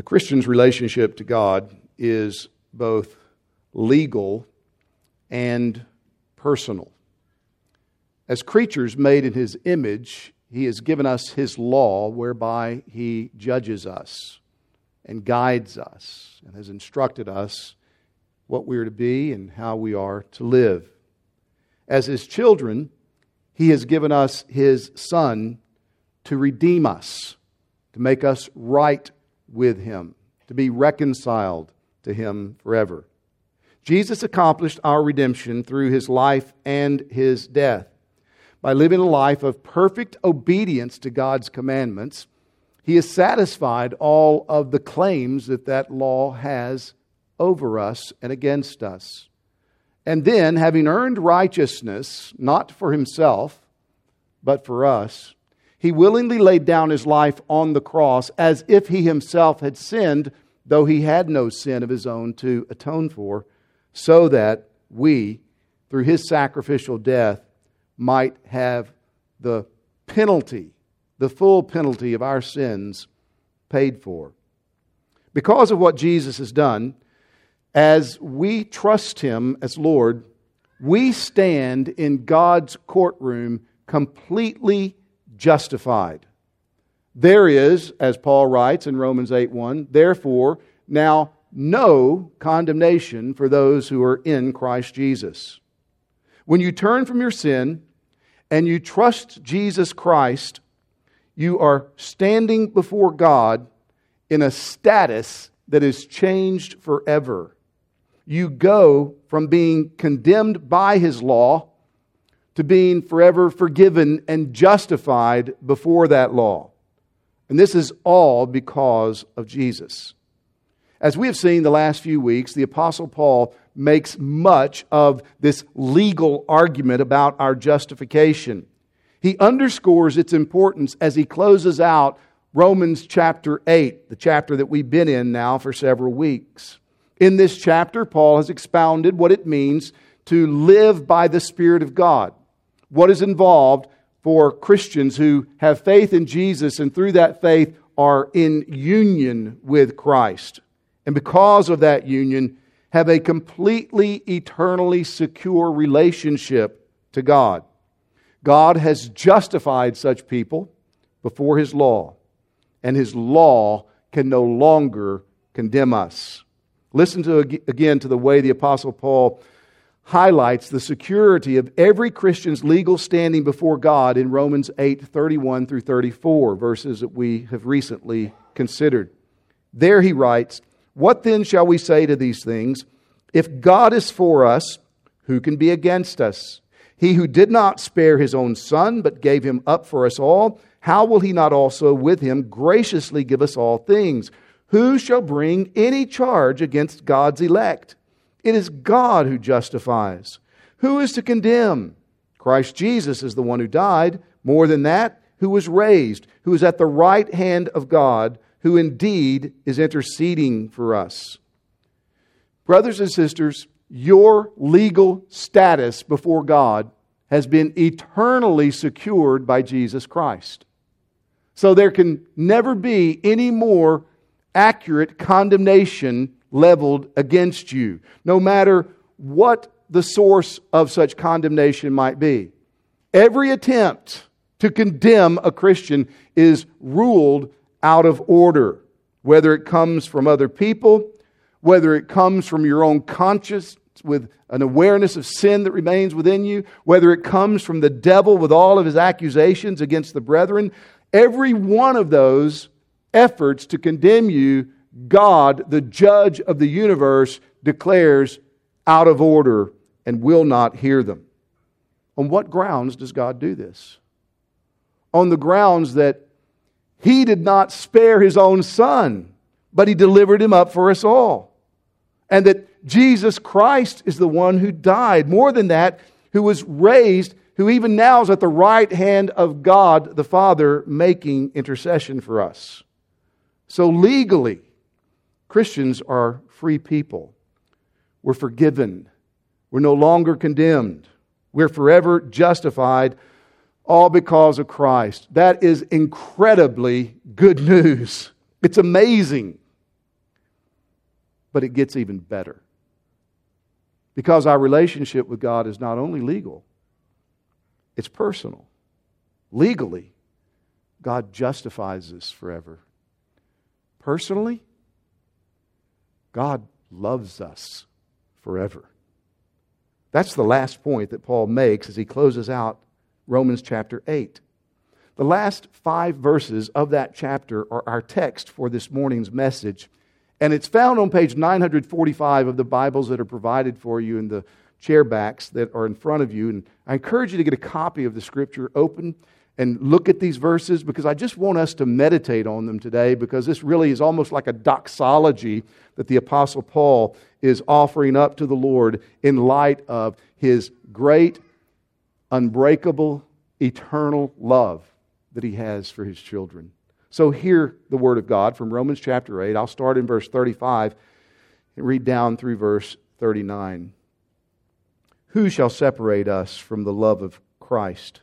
The Christian's relationship to God is both legal and personal. As creatures made in his image, he has given us his law whereby he judges us and guides us and has instructed us what we are to be and how we are to live. As his children, he has given us his son to redeem us, to make us right with him, to be reconciled to him forever. Jesus accomplished our redemption through his life and his death. By living a life of perfect obedience to God's commandments, he has satisfied all of the claims that that law has over us and against us. And then, having earned righteousness, not for himself, but for us, he willingly laid down his life on the cross as if he himself had sinned, though he had no sin of his own to atone for, so that we, through his sacrificial death, might have the penalty, the full penalty of our sins paid for. Because of what Jesus has done, as we trust him as Lord, we stand in God's courtroom completely justified. There is, as Paul writes in Romans 8 1, therefore, now no condemnation for those who are in Christ Jesus. When you turn from your sin and you trust Jesus Christ, you are standing before God in a status that is changed forever. You go from being condemned by his law to being forever forgiven and justified before that law. And this is all because of Jesus. As we have seen the last few weeks, the Apostle Paul makes much of this legal argument about our justification. He underscores its importance as he closes out Romans chapter 8, the chapter that we've been in now for several weeks. In this chapter, Paul has expounded what it means to live by the Spirit of God what is involved for Christians who have faith in Jesus and through that faith are in union with Christ. And because of that union, have a completely, eternally secure relationship to God. God has justified such people before His law, and His law can no longer condemn us. Listen to again to the way the Apostle Paul highlights the security of every Christian's legal standing before God in Romans 8 31 through 34, verses that we have recently considered. There he writes, What then shall we say to these things? If God is for us, who can be against us? He who did not spare his own son, but gave him up for us all, how will he not also with him graciously give us all things? Who shall bring any charge against God's elect? It is God who justifies. Who is to condemn? Christ Jesus is the one who died. More than that, who was raised, who is at the right hand of God, who indeed is interceding for us. Brothers and sisters, your legal status before God has been eternally secured by Jesus Christ. So there can never be any more accurate condemnation leveled against you, no matter what the source of such condemnation might be. Every attempt to condemn a Christian is ruled out of order, whether it comes from other people, whether it comes from your own conscience with an awareness of sin that remains within you, whether it comes from the devil with all of his accusations against the brethren. Every one of those efforts to condemn you God, the judge of the universe, declares out of order and will not hear them. On what grounds does God do this? On the grounds that He did not spare His own Son, but He delivered Him up for us all. And that Jesus Christ is the one who died. More than that, who was raised, who even now is at the right hand of God the Father, making intercession for us. So legally, Christians are free people. We're forgiven. We're no longer condemned. We're forever justified, all because of Christ. That is incredibly good news. It's amazing. but it gets even better. Because our relationship with God is not only legal, it's personal. Legally, God justifies us forever. Personally, God loves us forever. That's the last point that Paul makes as he closes out Romans chapter 8. The last five verses of that chapter are our text for this morning's message. And it's found on page 945 of the Bibles that are provided for you in the chair backs that are in front of you. And I encourage you to get a copy of the scripture open and look at these verses because I just want us to meditate on them today because this really is almost like a doxology that the Apostle Paul is offering up to the Lord in light of his great, unbreakable, eternal love that he has for his children. So, hear the word of God from Romans chapter 8. I'll start in verse 35 and read down through verse 39. Who shall separate us from the love of Christ?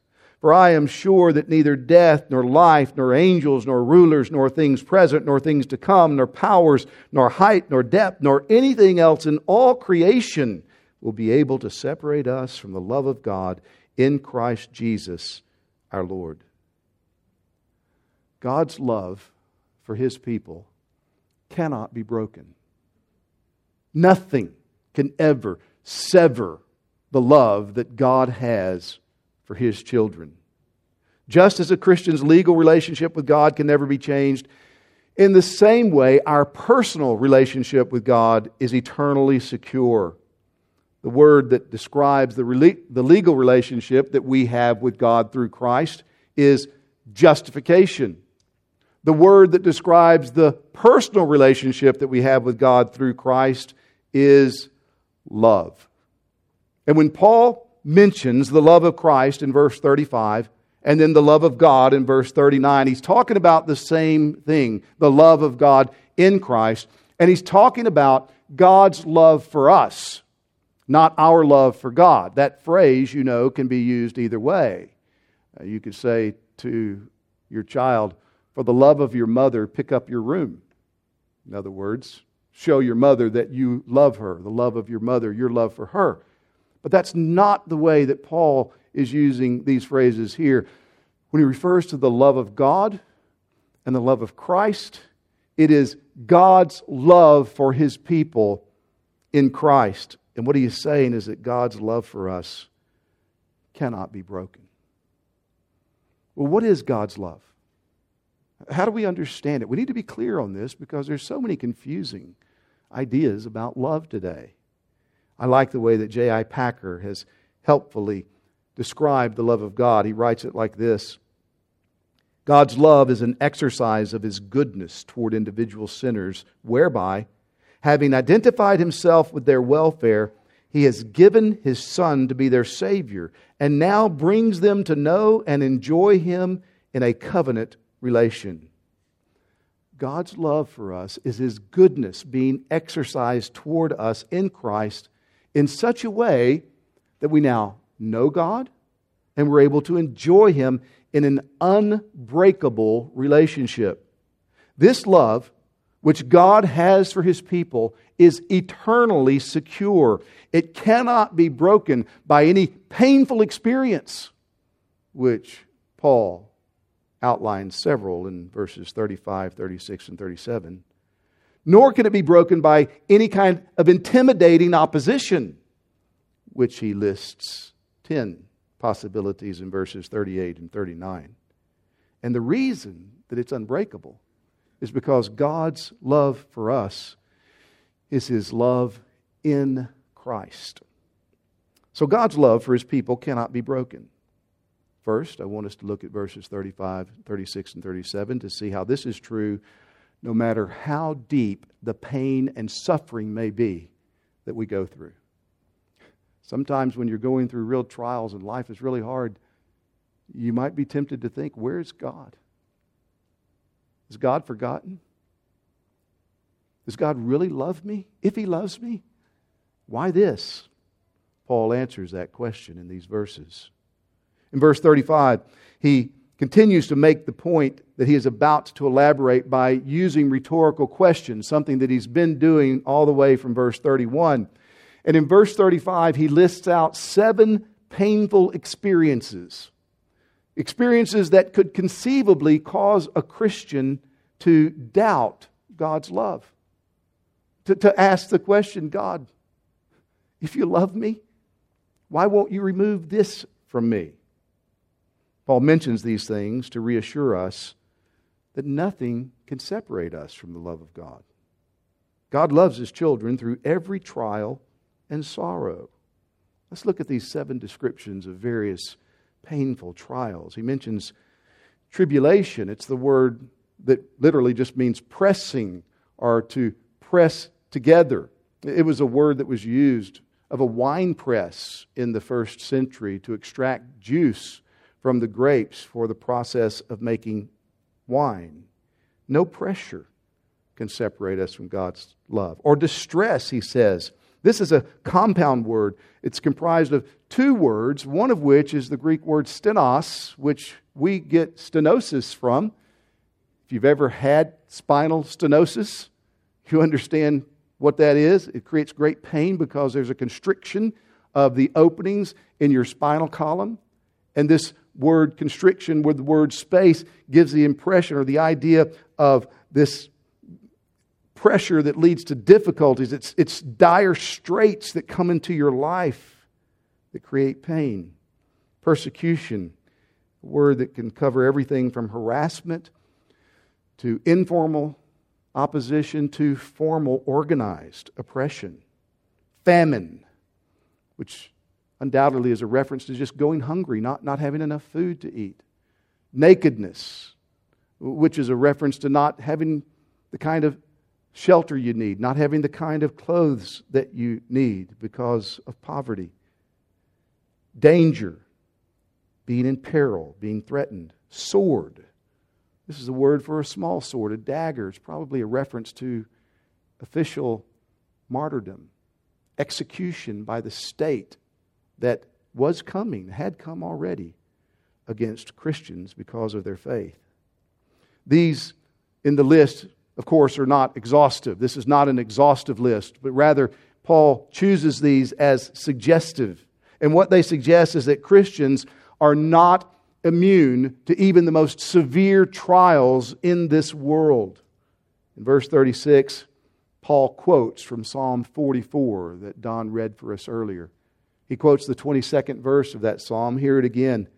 For I am sure that neither death, nor life, nor angels, nor rulers, nor things present, nor things to come, nor powers, nor height, nor depth, nor anything else in all creation will be able to separate us from the love of God in Christ Jesus our Lord. God's love for his people cannot be broken. Nothing can ever sever the love that God has for his children. Just as a Christian's legal relationship with God can never be changed, in the same way, our personal relationship with God is eternally secure. The word that describes the, the legal relationship that we have with God through Christ is justification. The word that describes the personal relationship that we have with God through Christ is love. And when Paul mentions the love of Christ in verse 35 and then the love of God in verse 39. He's talking about the same thing, the love of God in Christ. And he's talking about God's love for us, not our love for God. That phrase, you know, can be used either way. Uh, you could say to your child, For the love of your mother, pick up your room. In other words, show your mother that you love her, the love of your mother, your love for her. But that's not the way that Paul is using these phrases here. When he refers to the love of God and the love of Christ, it is God's love for his people in Christ. And what he is saying is that God's love for us cannot be broken. Well, what is God's love? How do we understand it? We need to be clear on this because there's so many confusing ideas about love today. I like the way that J.I. Packer has helpfully described the love of God. He writes it like this God's love is an exercise of his goodness toward individual sinners, whereby, having identified himself with their welfare, he has given his Son to be their Savior, and now brings them to know and enjoy him in a covenant relation. God's love for us is his goodness being exercised toward us in Christ in such a way that we now know God and we're able to enjoy Him in an unbreakable relationship. This love, which God has for His people, is eternally secure. It cannot be broken by any painful experience, which Paul outlines several in verses 35, 36, and 37 nor can it be broken by any kind of intimidating opposition, which he lists 10 possibilities in verses 38 and 39. And the reason that it's unbreakable is because God's love for us is his love in Christ. So God's love for his people cannot be broken. First, I want us to look at verses 35, 36, and 37 to see how this is true no matter how deep the pain and suffering may be that we go through. Sometimes when you're going through real trials and life is really hard, you might be tempted to think, where's God? Is God forgotten? Does God really love me? If He loves me, why this? Paul answers that question in these verses. In verse 35, he continues to make the point that he is about to elaborate by using rhetorical questions, something that he's been doing all the way from verse 31. And in verse 35, he lists out seven painful experiences, experiences that could conceivably cause a Christian to doubt God's love, to, to ask the question God, if you love me, why won't you remove this from me? Paul mentions these things to reassure us that nothing can separate us from the love of God. God loves his children through every trial and sorrow. Let's look at these seven descriptions of various painful trials. He mentions tribulation. It's the word that literally just means pressing or to press together. It was a word that was used of a wine press in the first century to extract juice from the grapes for the process of making wine. No pressure can separate us from God's love. Or distress, he says. This is a compound word. It's comprised of two words, one of which is the Greek word stenos, which we get stenosis from. If you've ever had spinal stenosis, you understand what that is. It creates great pain because there's a constriction of the openings in your spinal column. And this word constriction with the word space gives the impression or the idea of this pressure that leads to difficulties. It's, it's dire straits that come into your life that create pain. Persecution, a word that can cover everything from harassment to informal opposition to formal organized oppression. Famine, which undoubtedly is a reference to just going hungry, not, not having enough food to eat. Nakedness, which is a reference to not having the kind of shelter you need, not having the kind of clothes that you need because of poverty. Danger, being in peril, being threatened. Sword. This is a word for a small sword, a dagger. It's probably a reference to official martyrdom, execution by the state that was coming, had come already against Christians because of their faith. These in the list of course, are not exhaustive. This is not an exhaustive list, but rather, Paul chooses these as suggestive. And what they suggest is that Christians are not immune to even the most severe trials in this world. In verse 36, Paul quotes from Psalm 44 that Don read for us earlier. He quotes the 22nd verse of that psalm. Hear it again.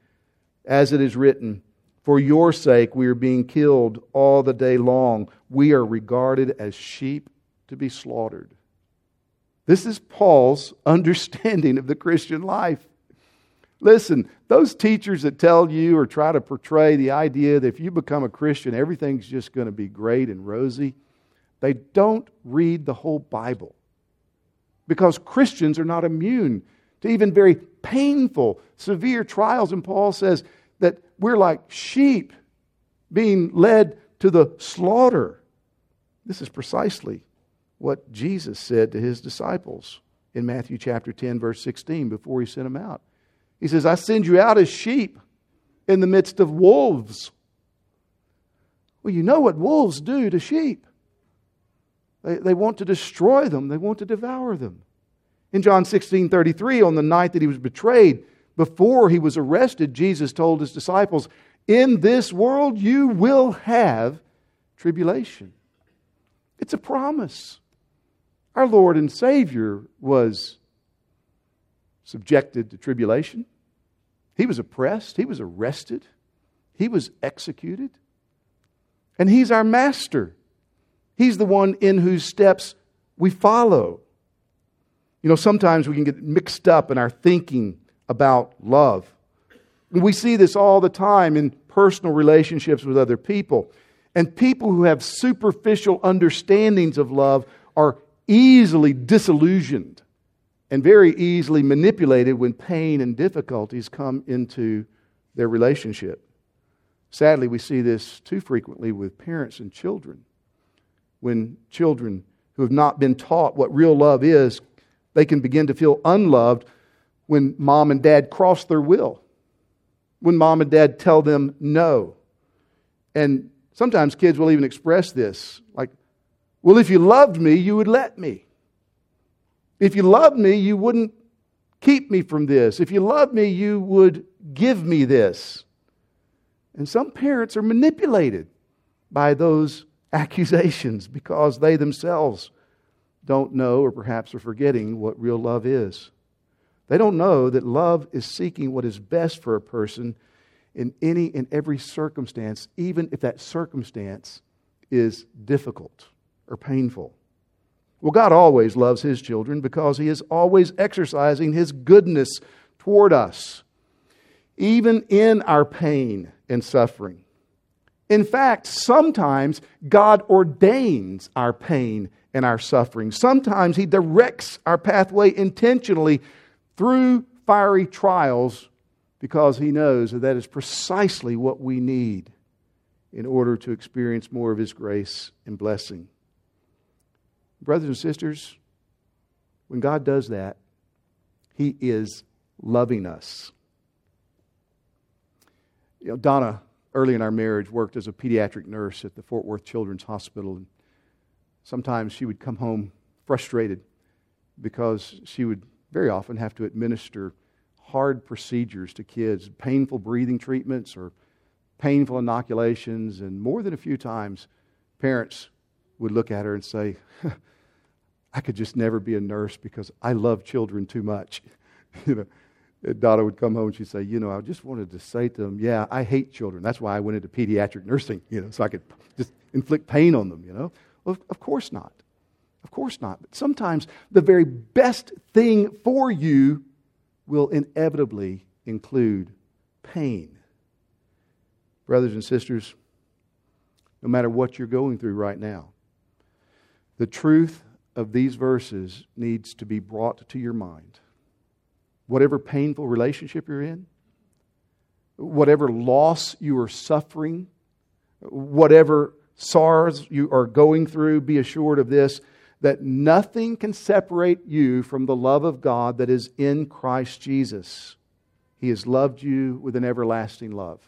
As it is written, for your sake, we are being killed all the day long. We are regarded as sheep to be slaughtered. This is Paul's understanding of the Christian life. Listen, those teachers that tell you or try to portray the idea that if you become a Christian, everything's just going to be great and rosy, they don't read the whole Bible. Because Christians are not immune to even very painful, severe trials. And Paul says, that we're like sheep being led to the slaughter. This is precisely what Jesus said to his disciples in Matthew chapter 10, verse 16, before he sent them out. He says, I send you out as sheep in the midst of wolves. Well, you know what wolves do to sheep. They, they want to destroy them, they want to devour them. In John 16 33, on the night that he was betrayed, before he was arrested, Jesus told his disciples, In this world you will have tribulation. It's a promise. Our Lord and Savior was subjected to tribulation. He was oppressed, he was arrested, he was executed. And he's our master. He's the one in whose steps we follow. You know, sometimes we can get mixed up in our thinking about love. We see this all the time in personal relationships with other people. And people who have superficial understandings of love are easily disillusioned and very easily manipulated when pain and difficulties come into their relationship. Sadly, we see this too frequently with parents and children. When children who have not been taught what real love is, they can begin to feel unloved when mom and dad cross their will, when mom and dad tell them no. And sometimes kids will even express this like, well, if you loved me, you would let me. If you loved me, you wouldn't keep me from this. If you loved me, you would give me this. And some parents are manipulated by those accusations because they themselves don't know or perhaps are forgetting what real love is. They don't know that love is seeking what is best for a person in any and every circumstance, even if that circumstance is difficult or painful. Well, God always loves His children because He is always exercising His goodness toward us, even in our pain and suffering. In fact, sometimes God ordains our pain and our suffering. Sometimes He directs our pathway intentionally through fiery trials because He knows that that is precisely what we need in order to experience more of His grace and blessing. Brothers and sisters, when God does that, He is loving us. You know, Donna, early in our marriage, worked as a pediatric nurse at the Fort Worth Children's Hospital. And sometimes she would come home frustrated because she would very often have to administer hard procedures to kids, painful breathing treatments or painful inoculations. And more than a few times, parents would look at her and say, I could just never be a nurse because I love children too much. you know, Donna would come home and she'd say, You know, I just wanted to say to them, Yeah, I hate children. That's why I went into pediatric nursing, you know, so I could just inflict pain on them, you know. Well, of course not. Of course not. But sometimes the very best thing for you will inevitably include pain. Brothers and sisters, no matter what you're going through right now, the truth of these verses needs to be brought to your mind. Whatever painful relationship you're in, whatever loss you are suffering, whatever sorrows you are going through, be assured of this that nothing can separate you from the love of God that is in Christ Jesus. He has loved you with an everlasting love,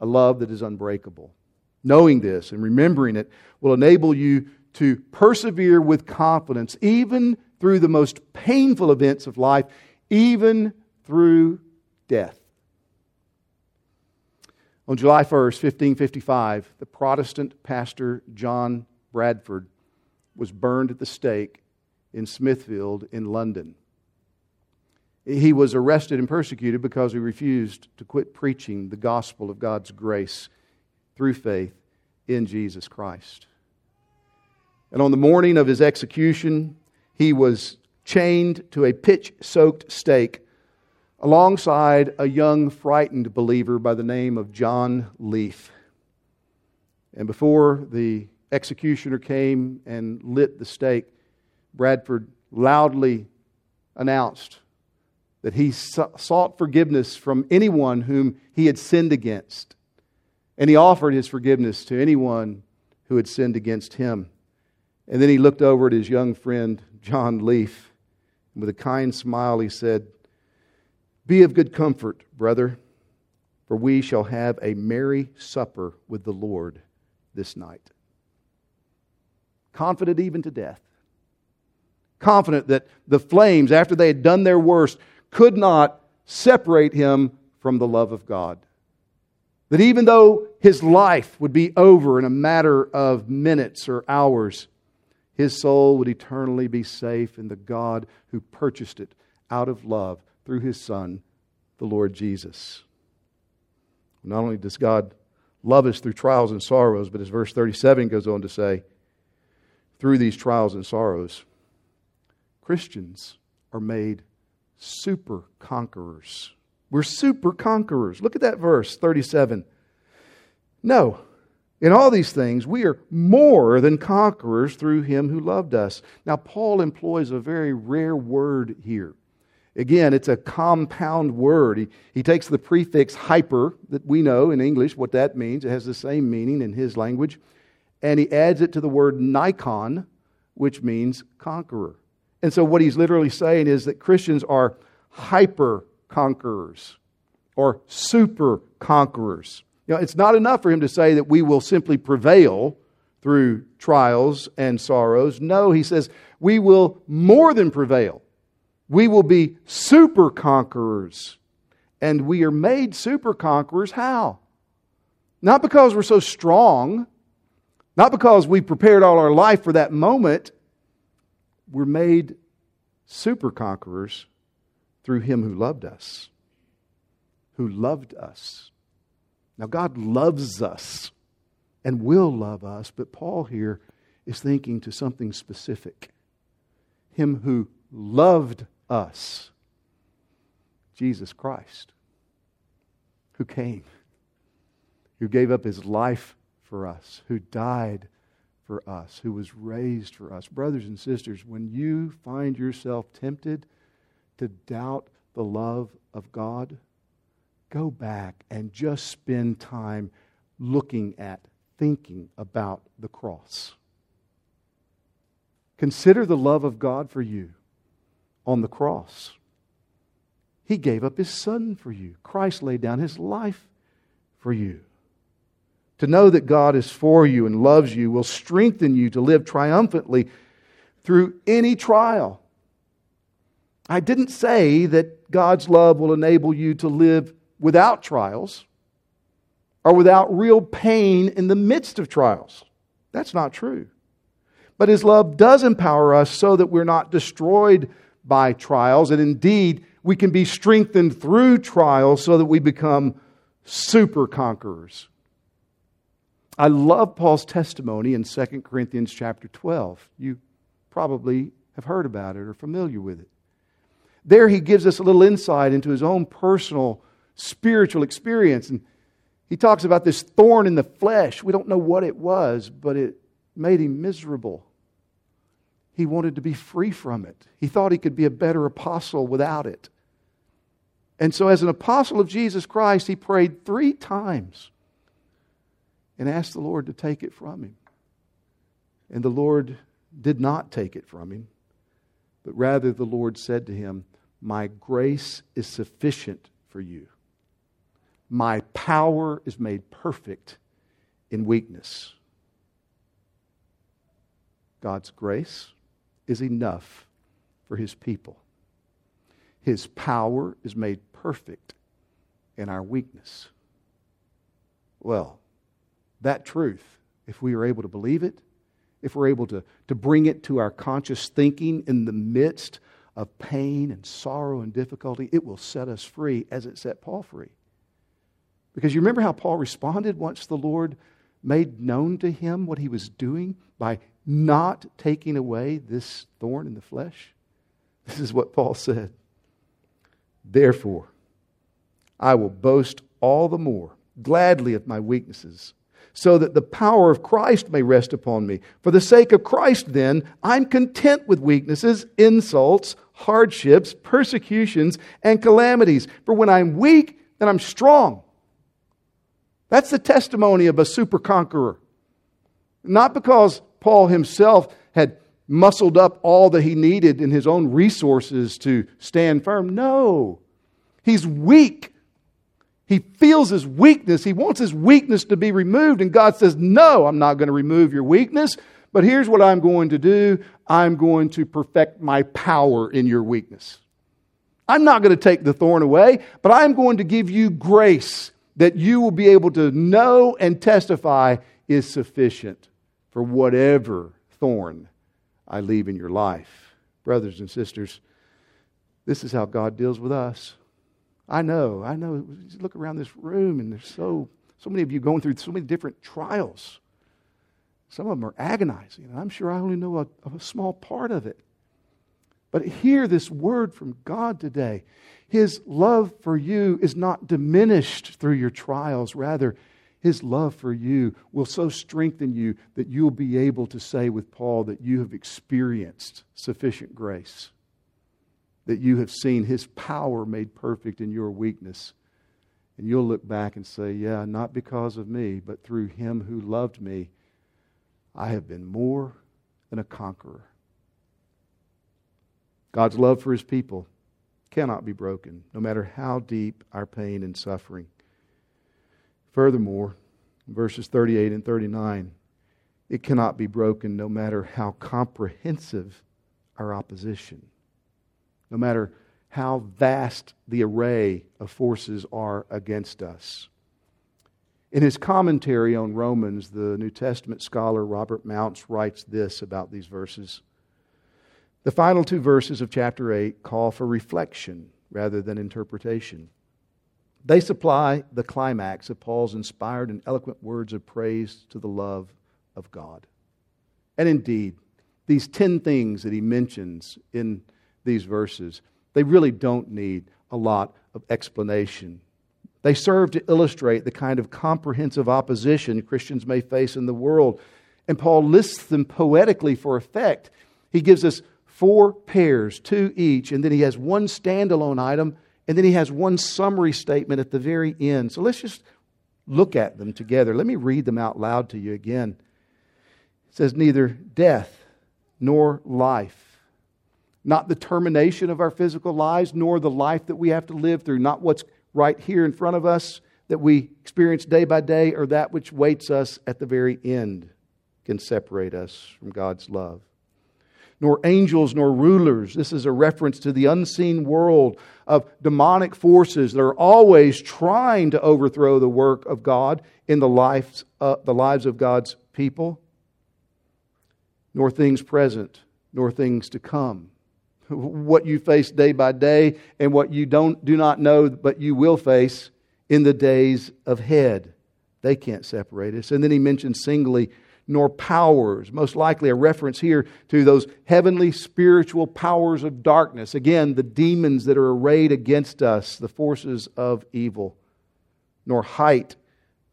a love that is unbreakable. Knowing this and remembering it will enable you to persevere with confidence, even through the most painful events of life, even through death. On July 1st, 1555, the Protestant pastor John Bradford was burned at the stake in Smithfield in London. He was arrested and persecuted because he refused to quit preaching the gospel of God's grace through faith in Jesus Christ. And on the morning of his execution, he was chained to a pitch soaked stake alongside a young, frightened believer by the name of John Leaf. And before the executioner came and lit the stake, Bradford loudly announced that he sought forgiveness from anyone whom he had sinned against. And he offered his forgiveness to anyone who had sinned against him. And then he looked over at his young friend, John Leaf, and with a kind smile, he said, Be of good comfort, brother, for we shall have a merry supper with the Lord this night. Confident even to death. Confident that the flames, after they had done their worst, could not separate him from the love of God. That even though his life would be over in a matter of minutes or hours, his soul would eternally be safe in the God who purchased it out of love through his Son, the Lord Jesus. Not only does God love us through trials and sorrows, but as verse 37 goes on to say, through these trials and sorrows, Christians are made super conquerors. We're super conquerors. Look at that verse 37. No, in all these things, we are more than conquerors through him who loved us. Now, Paul employs a very rare word here. Again, it's a compound word. He, he takes the prefix hyper that we know in English what that means. It has the same meaning in his language. And he adds it to the word nikon, which means conqueror. And so what he's literally saying is that Christians are hyper conquerors or super conquerors. You know, it's not enough for him to say that we will simply prevail through trials and sorrows. No, he says we will more than prevail. We will be super conquerors. And we are made super conquerors how? Not because we're so strong, not because we prepared all our life for that moment. We're made super conquerors through Him who loved us. Who loved us. Now, God loves us and will love us, but Paul here is thinking to something specific. Him who loved us, Jesus Christ, who came, who gave up his life for us, who died for us, who was raised for us. Brothers and sisters, when you find yourself tempted to doubt the love of God, go back and just spend time looking at, thinking about the cross. Consider the love of God for you on the cross. He gave up his son for you. Christ laid down his life for you. To know that God is for you and loves you will strengthen you to live triumphantly through any trial. I didn't say that God's love will enable you to live without trials or without real pain in the midst of trials. That's not true. But His love does empower us so that we're not destroyed by trials, and indeed, we can be strengthened through trials so that we become super conquerors. I love Paul's testimony in 2 Corinthians chapter 12. You probably have heard about it or familiar with it. There he gives us a little insight into his own personal spiritual experience. And he talks about this thorn in the flesh. We don't know what it was, but it made him miserable. He wanted to be free from it. He thought he could be a better apostle without it. And so, as an apostle of Jesus Christ, he prayed three times and asked the Lord to take it from him. And the Lord did not take it from him, but rather the Lord said to him, My grace is sufficient for you. My power is made perfect in weakness. God's grace is enough for his people. His power is made perfect in our weakness. Well, that truth, if we are able to believe it, if we're able to, to bring it to our conscious thinking in the midst of pain and sorrow and difficulty, it will set us free as it set Paul free. Because you remember how Paul responded once the Lord made known to him what he was doing by not taking away this thorn in the flesh? This is what Paul said. Therefore, I will boast all the more gladly of my weaknesses, so that the power of Christ may rest upon me. For the sake of Christ, then, I'm content with weaknesses, insults, hardships, persecutions, and calamities. For when I'm weak, then I'm strong. That's the testimony of a super conqueror. Not because Paul himself had muscled up all that he needed in his own resources to stand firm. No. He's weak. He feels his weakness. He wants his weakness to be removed. And God says, No, I'm not going to remove your weakness. But here's what I'm going to do I'm going to perfect my power in your weakness. I'm not going to take the thorn away, but I'm going to give you grace that you will be able to know and testify is sufficient for whatever thorn I leave in your life. Brothers and sisters, this is how God deals with us. I know, I know. Look around this room, and there's so, so many of you going through so many different trials. Some of them are agonizing, and I'm sure I only know a, a small part of it. But hear this word from God today. His love for you is not diminished through your trials. Rather, His love for you will so strengthen you that you'll be able to say with Paul that you have experienced sufficient grace. that you have seen His power made perfect in your weakness. And you'll look back and say, Yeah, not because of me, but through Him who loved me, I have been more than a conqueror. God's love for His people cannot be broken, no matter how deep our pain and suffering. Furthermore, verses 38 and 39, it cannot be broken no matter how comprehensive our opposition, no matter how vast the array of forces are against us. In his commentary on Romans, the New Testament scholar Robert Mounce writes this about these verses. The final two verses of chapter 8 call for reflection rather than interpretation. They supply the climax of Paul's inspired and eloquent words of praise to the love of God. And indeed, these 10 things that he mentions in these verses, they really don't need a lot of explanation. They serve to illustrate the kind of comprehensive opposition Christians may face in the world. And Paul lists them poetically for effect. He gives us four pairs, two each, and then he has one standalone item, and then he has one summary statement at the very end. So let's just look at them together. Let me read them out loud to you again. It says, Neither death nor life, not the termination of our physical lives, nor the life that we have to live through, not what's right here in front of us that we experience day by day, or that which waits us at the very end can separate us from God's love nor angels, nor rulers. This is a reference to the unseen world of demonic forces that are always trying to overthrow the work of God in the lives, uh, the lives of God's people, nor things present, nor things to come. What you face day by day and what you don't, do not know, but you will face in the days of ahead. They can't separate us. And then he mentions singly nor powers. Most likely a reference here to those heavenly spiritual powers of darkness. Again, the demons that are arrayed against us, the forces of evil. Nor height,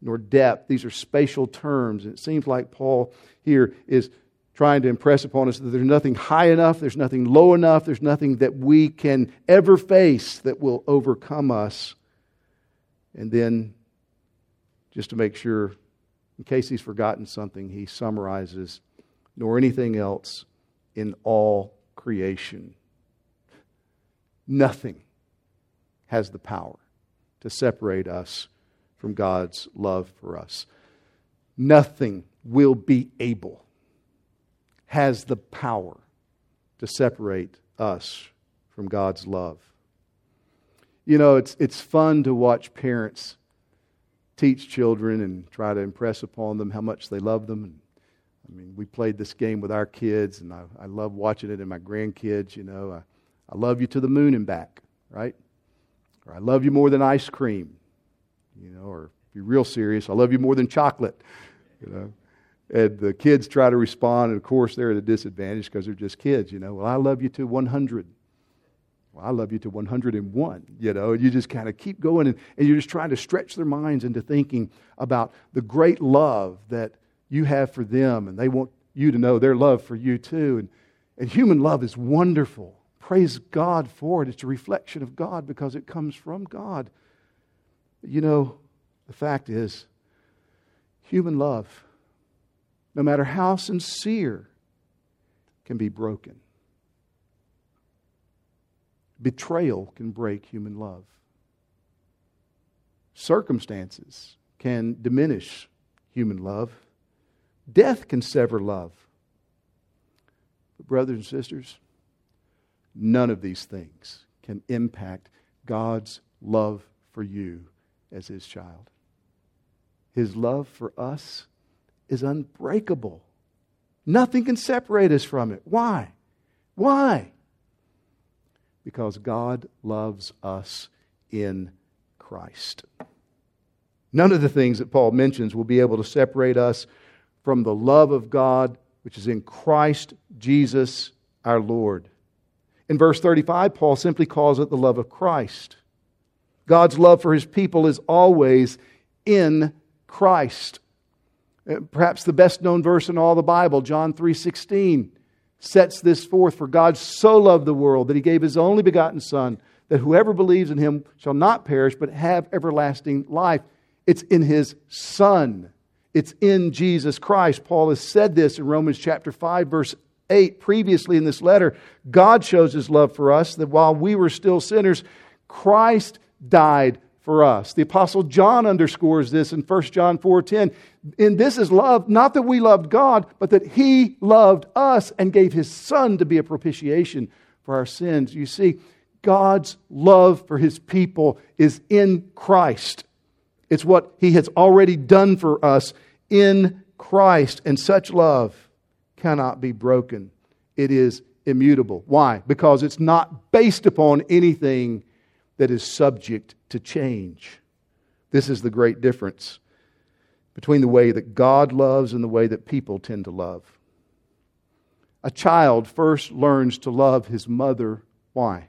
nor depth. These are spatial terms. It seems like Paul here is trying to impress upon us that there's nothing high enough, there's nothing low enough, there's nothing that we can ever face that will overcome us. And then, just to make sure in case he's forgotten something, he summarizes, nor anything else in all creation. Nothing has the power to separate us from God's love for us. Nothing will be able, has the power to separate us from God's love. You know, it's, it's fun to watch parents teach children and try to impress upon them how much they love them. And, I mean, we played this game with our kids, and I, I love watching it in my grandkids. You know, I, I love you to the moon and back, right? Or I love you more than ice cream, you know, or if you're real serious, I love you more than chocolate, you know. And the kids try to respond, and of course, they're at a disadvantage because they're just kids, you know. Well, I love you to 100 well, I love you to 101, you know, and you just kind of keep going and, and you're just trying to stretch their minds into thinking about the great love that you have for them and they want you to know their love for you too. And, and human love is wonderful. Praise God for it. It's a reflection of God because it comes from God. You know, the fact is, human love, no matter how sincere, can be broken. Betrayal can break human love. Circumstances can diminish human love. Death can sever love. But, brothers and sisters, none of these things can impact God's love for you as His child. His love for us is unbreakable. Nothing can separate us from it. Why? Why? Because God loves us in Christ. None of the things that Paul mentions will be able to separate us from the love of God which is in Christ Jesus our Lord. In verse 35, Paul simply calls it the love of Christ. God's love for his people is always in Christ. Uh, perhaps the best known verse in all the Bible, John 3:16 sets this forth For God so loved the world that he gave his only begotten Son, that whoever believes in him shall not perish, but have everlasting life. It's in his Son. It's in Jesus Christ. Paul has said this in Romans chapter 5, verse 8, previously in this letter. God shows his love for us that while we were still sinners, Christ died for us. The apostle John underscores this in 1 John 4:10. In this is love, not that we loved God, but that he loved us and gave his son to be a propitiation for our sins. You see, God's love for his people is in Christ. It's what he has already done for us in Christ, and such love cannot be broken. It is immutable. Why? Because it's not based upon anything that is subject to change. This is the great difference between the way that God loves and the way that people tend to love. A child first learns to love his mother. Why?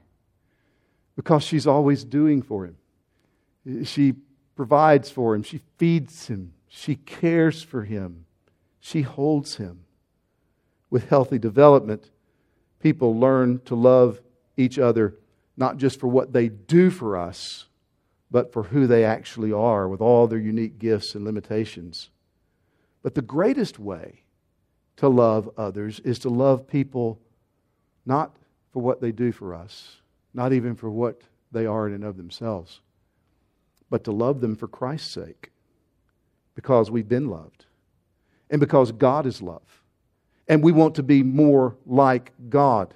Because she's always doing for him. She provides for him, she feeds him, she cares for him, she holds him. With healthy development, people learn to love each other not just for what they do for us, but for who they actually are with all their unique gifts and limitations. But the greatest way to love others is to love people not for what they do for us, not even for what they are in and of themselves, but to love them for Christ's sake, because we've been loved, and because God is love, and we want to be more like God.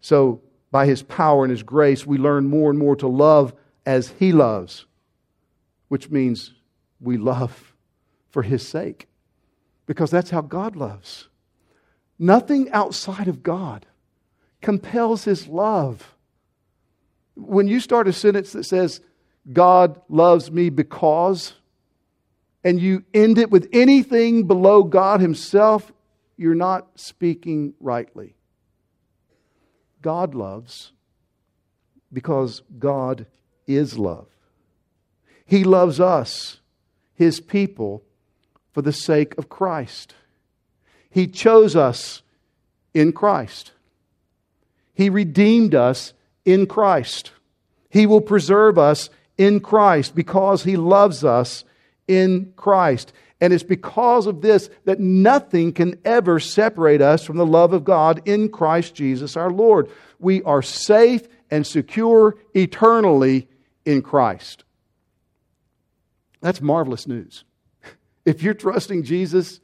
So by His power and His grace, we learn more and more to love as He loves, which means we love for His sake, because that's how God loves. Nothing outside of God compels His love. When you start a sentence that says, God loves me because, and you end it with anything below God Himself, you're not speaking rightly. God loves because God is love. He loves us, His people, for the sake of Christ. He chose us in Christ. He redeemed us in Christ. He will preserve us in Christ because He loves us in Christ. And it's because of this that nothing can ever separate us from the love of God in Christ Jesus our Lord. We are safe and secure eternally in Christ. That's marvelous news. If you're trusting Jesus,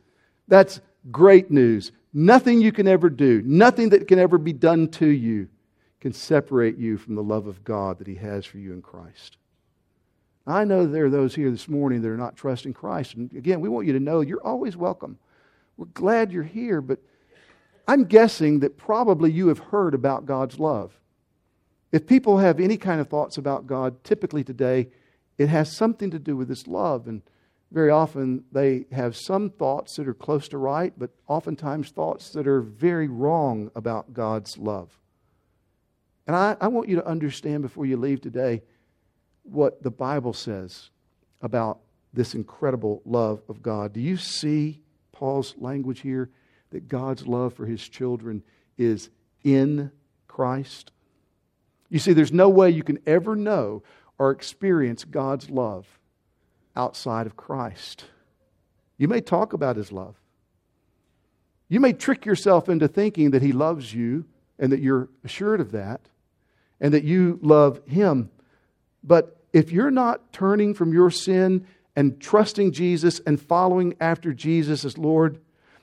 that's great news. Nothing you can ever do, nothing that can ever be done to you, can separate you from the love of God that He has for you in Christ. I know there are those here this morning that are not trusting Christ. And again, we want you to know you're always welcome. We're glad you're here, but I'm guessing that probably you have heard about God's love. If people have any kind of thoughts about God, typically today, it has something to do with this love. And very often they have some thoughts that are close to right, but oftentimes thoughts that are very wrong about God's love. And I, I want you to understand before you leave today what the Bible says about this incredible love of God. Do you see Paul's language here that God's love for his children is in Christ? You see, there's no way you can ever know or experience God's love outside of Christ. You may talk about his love. You may trick yourself into thinking that he loves you and that you're assured of that and that you love him. But if you're not turning from your sin and trusting Jesus and following after Jesus as Lord,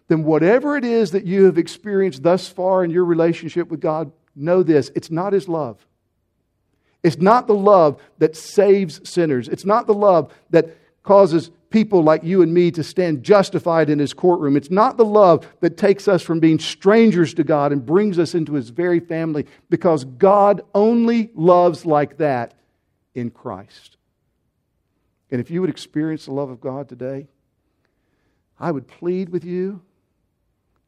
then whatever it is that you have experienced thus far in your relationship with God, know this it's not His love. It's not the love that saves sinners. It's not the love that causes people like you and me to stand justified in His courtroom. It's not the love that takes us from being strangers to God and brings us into His very family because God only loves like that in Christ. And if you would experience the love of God today, I would plead with you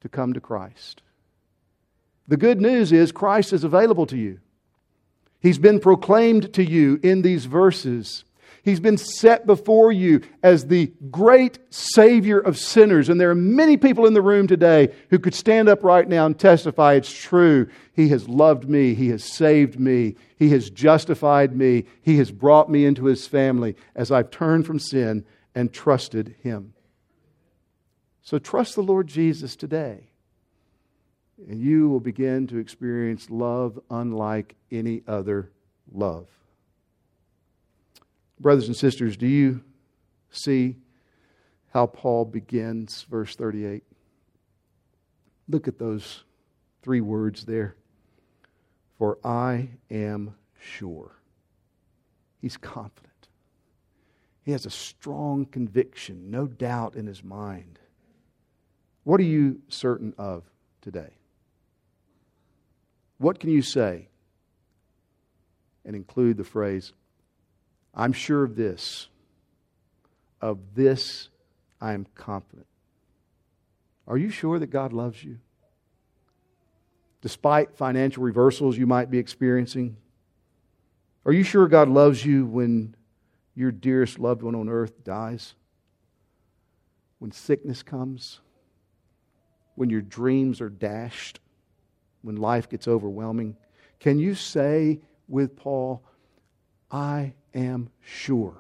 to come to Christ. The good news is Christ is available to you. He's been proclaimed to you in these verses. He's been set before you as the great Savior of sinners. And there are many people in the room today who could stand up right now and testify it's true. He has loved me. He has saved me. He has justified me. He has brought me into His family as I've turned from sin and trusted Him. So trust the Lord Jesus today. And you will begin to experience love unlike any other love. Brothers and sisters, do you see how Paul begins verse 38? Look at those three words there. For I am sure. He's confident. He has a strong conviction, no doubt in his mind. What are you certain of today? What can you say? And include the phrase, I'm sure of this. Of this I am confident. Are you sure that God loves you? Despite financial reversals you might be experiencing? Are you sure God loves you when your dearest loved one on earth dies? When sickness comes? When your dreams are dashed? When life gets overwhelming? Can you say with Paul, I am sure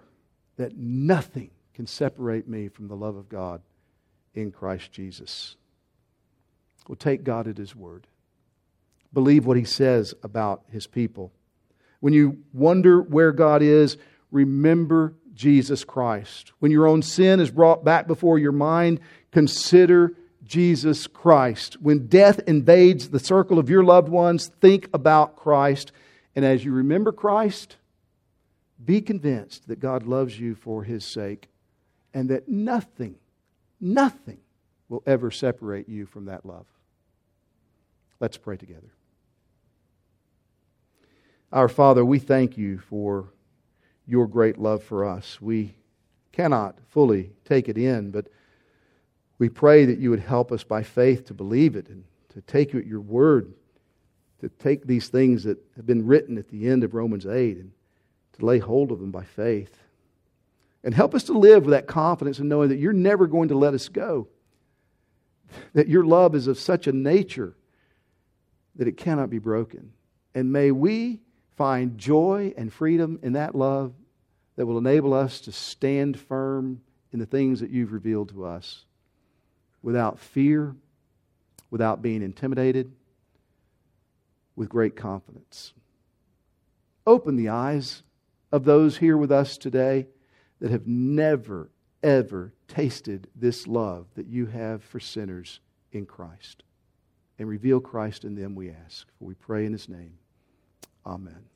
that nothing can separate me from the love of God in Christ Jesus. Well, take God at His word. Believe what He says about His people. When you wonder where God is, remember Jesus Christ. When your own sin is brought back before your mind, consider Jesus Christ. When death invades the circle of your loved ones, think about Christ. And as you remember Christ, be convinced that God loves you for his sake and that nothing, nothing will ever separate you from that love. Let's pray together. Our Father, we thank you for your great love for us. We cannot fully take it in, but we pray that you would help us by faith to believe it and to take you at your word, to take these things that have been written at the end of Romans 8 and to lay hold of them by faith. And help us to live with that confidence and knowing that you're never going to let us go. That your love is of such a nature that it cannot be broken. And may we find joy and freedom in that love that will enable us to stand firm in the things that you've revealed to us without fear, without being intimidated, with great confidence. Open the eyes of those here with us today that have never, ever tasted this love that you have for sinners in Christ. And reveal Christ in them, we ask. For we pray in his name. Amen.